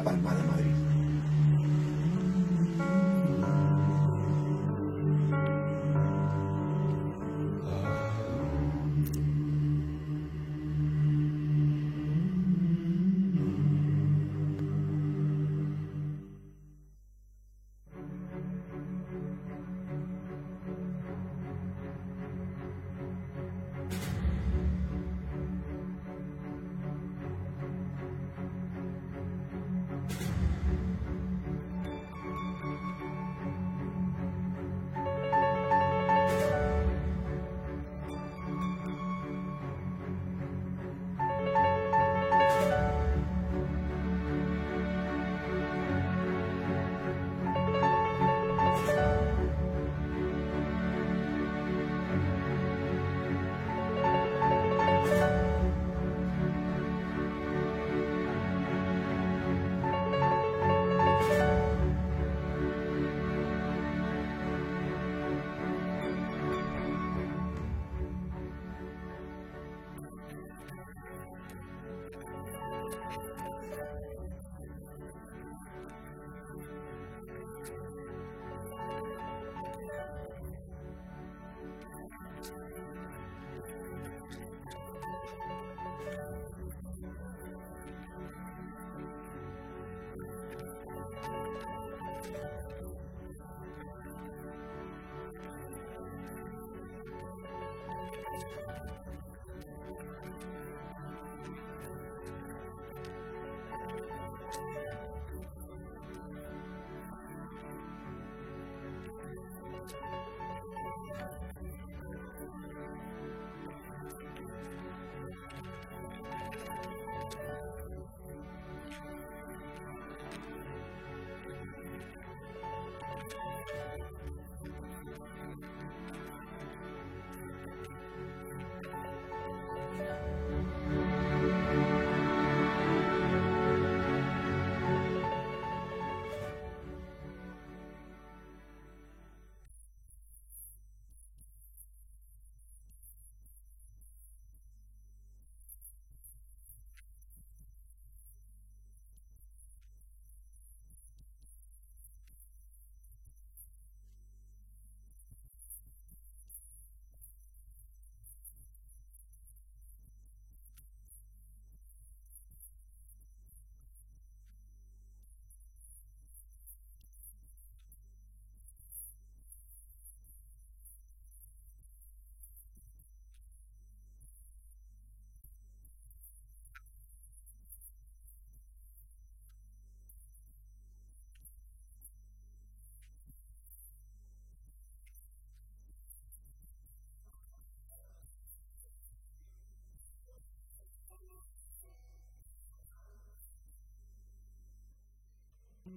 La Palma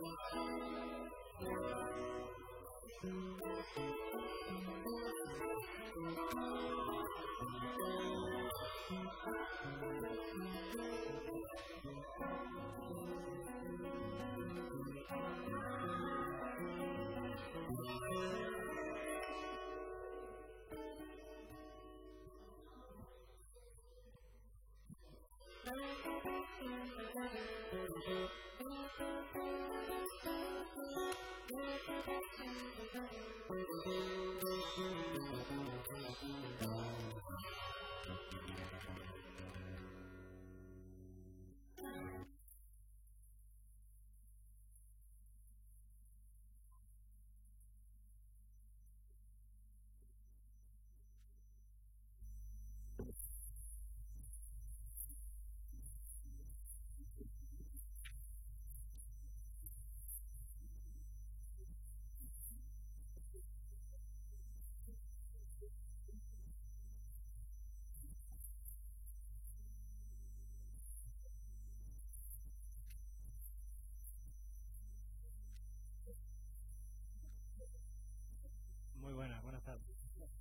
Thank you.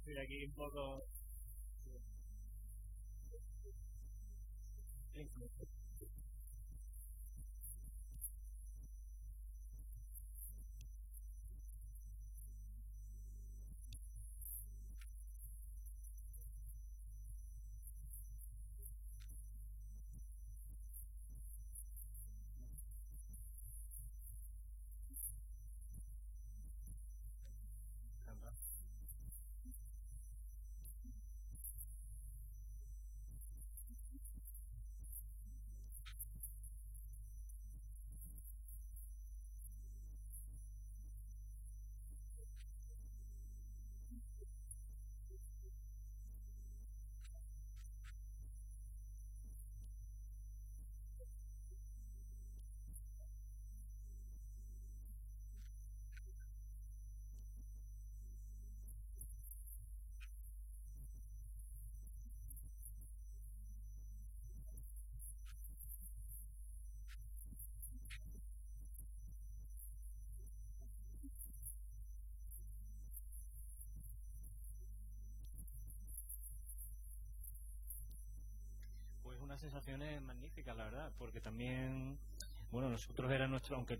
Estoy aquí un poco sensaciones magníficas, la verdad, porque también, bueno, nosotros era nuestro, aunque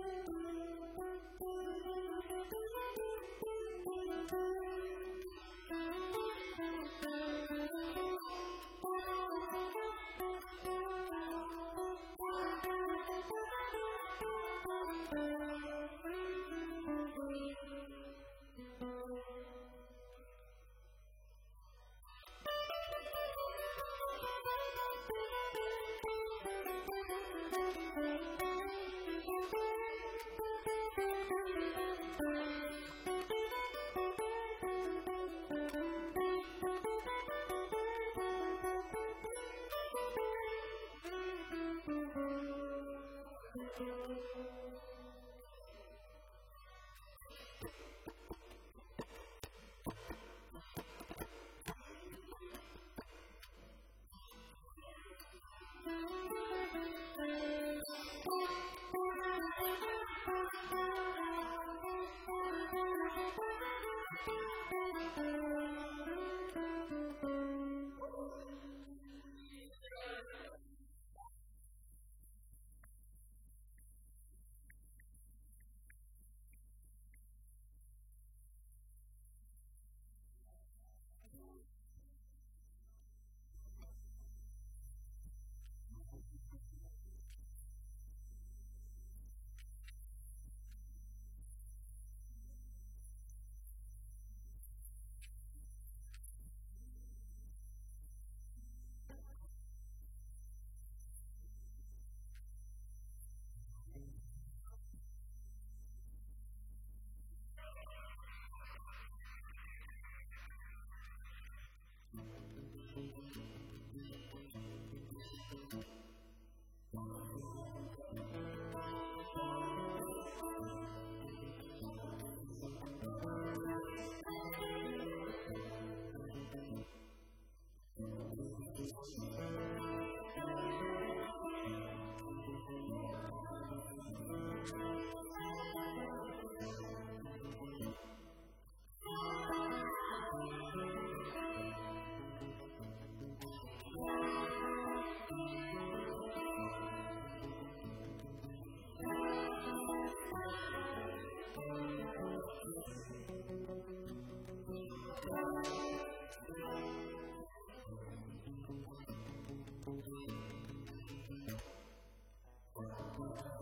Thank you.